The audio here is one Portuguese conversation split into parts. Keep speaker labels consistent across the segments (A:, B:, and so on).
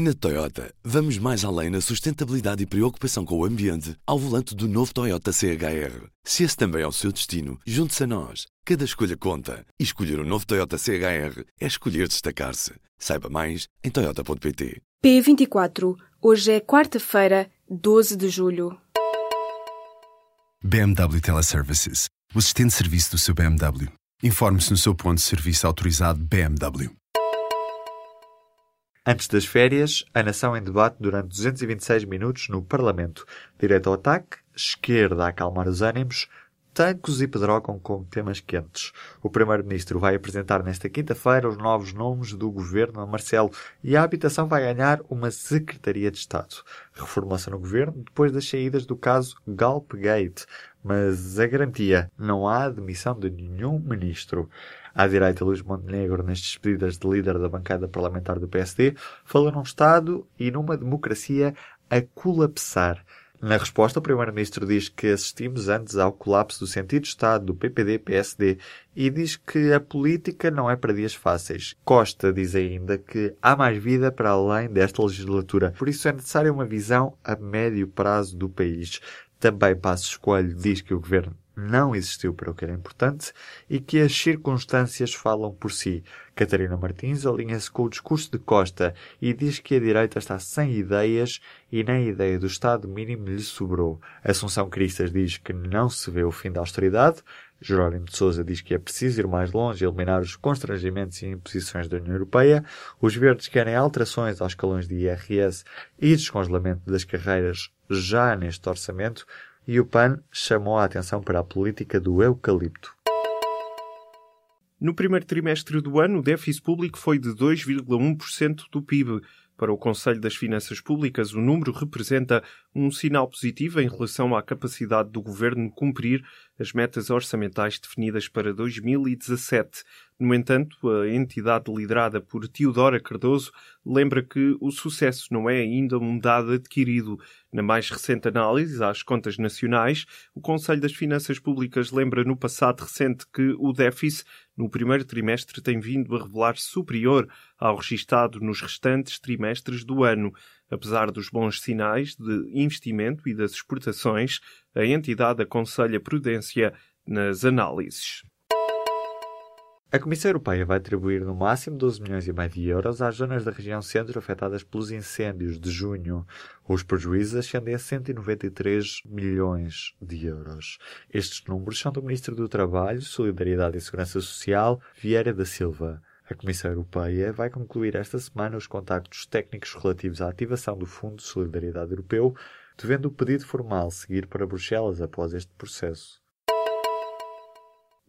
A: Na Toyota, vamos mais além na sustentabilidade e preocupação com o ambiente ao volante do novo Toyota CHR. Se esse também é o seu destino, junte-se a nós. Cada escolha conta. E escolher o um novo Toyota CHR é escolher destacar-se. Saiba mais em Toyota.pt.
B: P24. Hoje é quarta-feira, 12 de julho.
C: BMW Teleservices. O assistente de serviço do seu BMW. Informe-se no seu ponto de serviço autorizado BMW.
D: Antes das férias, a nação em debate durante 226 minutos no Parlamento. Direito ao ataque, esquerda a acalmar os ânimos, tancos e pedrogam com temas quentes. O Primeiro-Ministro vai apresentar nesta quinta-feira os novos nomes do governo a Marcelo e a habitação vai ganhar uma Secretaria de Estado. Reformulação no governo depois das saídas do caso Galpgate. Mas a garantia, não há admissão de nenhum ministro. À direita, Luís Montenegro, nas despedidas de líder da bancada parlamentar do PSD, fala num Estado e numa democracia a colapsar. Na resposta, o Primeiro-Ministro diz que assistimos antes ao colapso do sentido de Estado do PPD-PSD e diz que a política não é para dias fáceis. Costa diz ainda que há mais vida para além desta legislatura, por isso é necessária uma visão a médio prazo do país. Também Passos Coelho diz que o Governo não existiu para o que era importante e que as circunstâncias falam por si. Catarina Martins alinha-se com o discurso de Costa e diz que a direita está sem ideias e nem a ideia do Estado mínimo lhe sobrou. Assunção Cristas diz que não se vê o fim da austeridade. Jerónimo de Sousa diz que é preciso ir mais longe e eliminar os constrangimentos e imposições da União Europeia. Os verdes querem alterações aos escalões de IRS e descongelamento das carreiras já neste orçamento e o PAN chamou a atenção para a política do eucalipto.
E: No primeiro trimestre do ano, o déficit público foi de 2,1% do PIB. Para o Conselho das Finanças Públicas, o número representa um sinal positivo em relação à capacidade do governo cumprir as metas orçamentais definidas para 2017. No entanto, a entidade liderada por Teodora Cardoso lembra que o sucesso não é ainda um dado adquirido. Na mais recente análise às contas nacionais, o Conselho das Finanças Públicas lembra no passado recente que o déficit no primeiro trimestre tem vindo a revelar superior ao registado nos restantes trimestres do ano. Apesar dos bons sinais de investimento e das exportações, a entidade aconselha prudência nas análises.
D: A Comissão Europeia vai atribuir no máximo 12 milhões e meio de euros às zonas da região centro afetadas pelos incêndios de junho. Os prejuízos ascendem a 193 milhões de euros. Estes números são do Ministro do Trabalho, Solidariedade e Segurança Social, Vieira da Silva. A Comissão Europeia vai concluir esta semana os contactos técnicos relativos à ativação do Fundo de Solidariedade Europeu, devendo o pedido formal seguir para Bruxelas após este processo.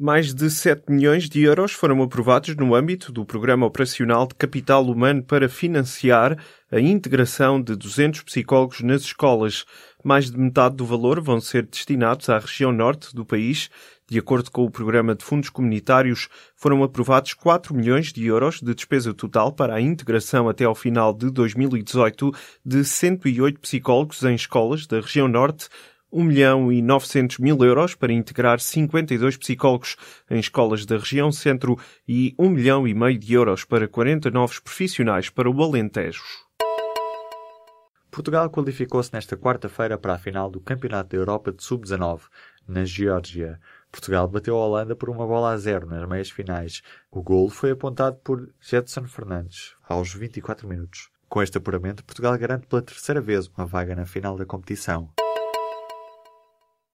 E: Mais de 7 milhões de euros foram aprovados no âmbito do Programa Operacional de Capital Humano para financiar a integração de 200 psicólogos nas escolas. Mais de metade do valor vão ser destinados à região norte do país. De acordo com o Programa de Fundos Comunitários, foram aprovados 4 milhões de euros de despesa total para a integração até ao final de 2018 de 108 psicólogos em escolas da região norte 1 milhão e 900 mil euros para integrar 52 psicólogos em escolas da região centro e 1 milhão e meio de euros para 40 novos profissionais para o Alentejo.
D: Portugal qualificou-se nesta quarta-feira para a final do Campeonato da Europa de Sub-19, na Geórgia. Portugal bateu a Holanda por uma bola a zero nas meias finais. O golo foi apontado por Jetson Fernandes, aos 24 minutos. Com este apuramento, Portugal garante pela terceira vez uma vaga na final da competição.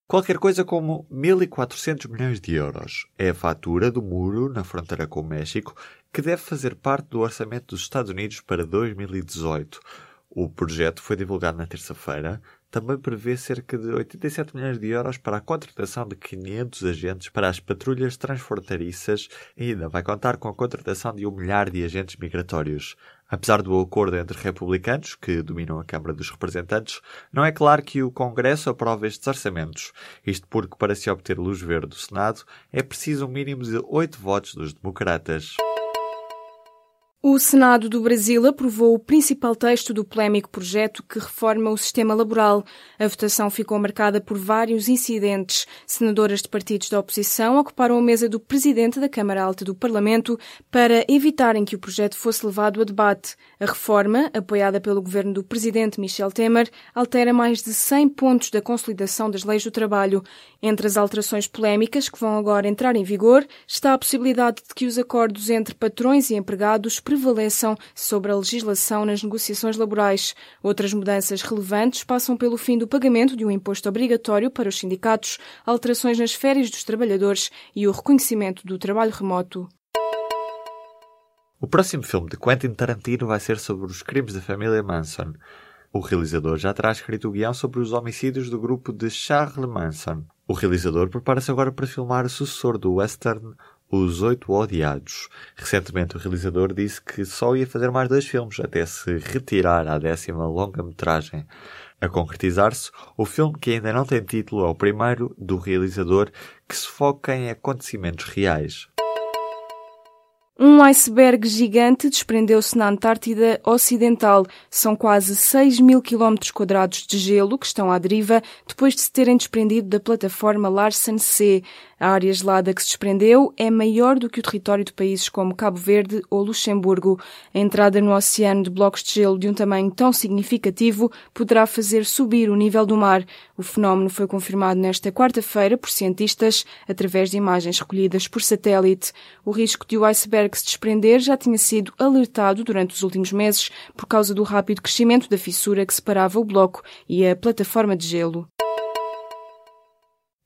D: Qualquer coisa como 1.400 milhões de euros é a fatura do muro na fronteira com o México que deve fazer parte do orçamento dos Estados Unidos para 2018. O projeto foi divulgado na terça-feira. Também prevê cerca de 87 milhões de euros para a contratação de 500 agentes para as patrulhas transfronteiriças e ainda vai contar com a contratação de um milhar de agentes migratórios. Apesar do acordo entre republicanos, que dominam a Câmara dos Representantes, não é claro que o Congresso aprove estes orçamentos. Isto porque, para se obter luz verde do Senado, é preciso um mínimo de oito votos dos democratas.
B: O Senado do Brasil aprovou o principal texto do polémico projeto que reforma o sistema laboral. A votação ficou marcada por vários incidentes. Senadoras de partidos da oposição ocuparam a mesa do presidente da Câmara Alta do Parlamento para evitarem que o projeto fosse levado a debate. A reforma, apoiada pelo governo do presidente Michel Temer, altera mais de 100 pontos da consolidação das leis do trabalho. Entre as alterações polémicas que vão agora entrar em vigor está a possibilidade de que os acordos entre patrões e empregados prevaleçam sobre a legislação nas negociações laborais. Outras mudanças relevantes passam pelo fim do pagamento de um imposto obrigatório para os sindicatos, alterações nas férias dos trabalhadores e o reconhecimento do trabalho remoto.
D: O próximo filme de Quentin Tarantino vai ser sobre os crimes da família Manson. O realizador já terá escrito o guião sobre os homicídios do grupo de Charles Manson. O realizador prepara-se agora para filmar o sucessor do western os Oito Odiados. Recentemente, o realizador disse que só ia fazer mais dois filmes até se retirar à décima longa-metragem. A concretizar-se, o filme que ainda não tem título é o primeiro do realizador que se foca em acontecimentos reais.
B: Um iceberg gigante desprendeu-se na Antártida Ocidental. São quase 6 mil quilómetros quadrados de gelo que estão à deriva depois de se terem desprendido da plataforma Larsen C. A área gelada que se desprendeu é maior do que o território de países como Cabo Verde ou Luxemburgo. A entrada no oceano de blocos de gelo de um tamanho tão significativo poderá fazer subir o nível do mar. O fenómeno foi confirmado nesta quarta-feira por cientistas através de imagens recolhidas por satélite. O risco de o iceberg se desprender já tinha sido alertado durante os últimos meses por causa do rápido crescimento da fissura que separava o bloco e a plataforma de gelo.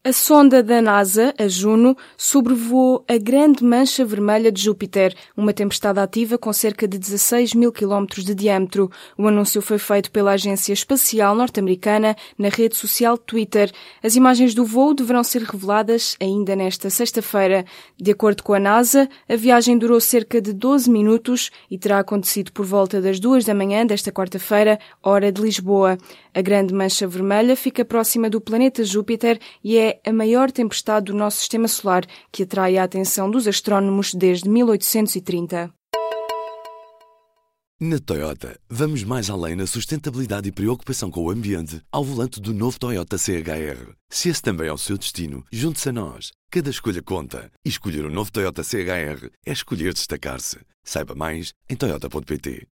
B: A sonda da NASA, a Juno, sobrevoou a Grande Mancha Vermelha de Júpiter, uma tempestade ativa com cerca de 16 mil quilómetros de diâmetro. O anúncio foi feito pela Agência Espacial Norte-Americana na rede social Twitter. As imagens do voo deverão ser reveladas ainda nesta sexta-feira. De acordo com a NASA, a viagem durou cerca de 12 minutos e terá acontecido por volta das duas da manhã desta quarta-feira, hora de Lisboa. A Grande Mancha Vermelha fica próxima do planeta Júpiter e a maior tempestade do nosso sistema solar, que atrai a atenção dos astrónomos desde 1830.
A: Na Toyota, vamos mais além na sustentabilidade e preocupação com o ambiente ao volante do novo Toyota CHR. Se esse também é o seu destino, junte-se a nós. Cada escolha conta. E escolher o um novo Toyota CHR é escolher destacar-se. Saiba mais em Toyota.pt.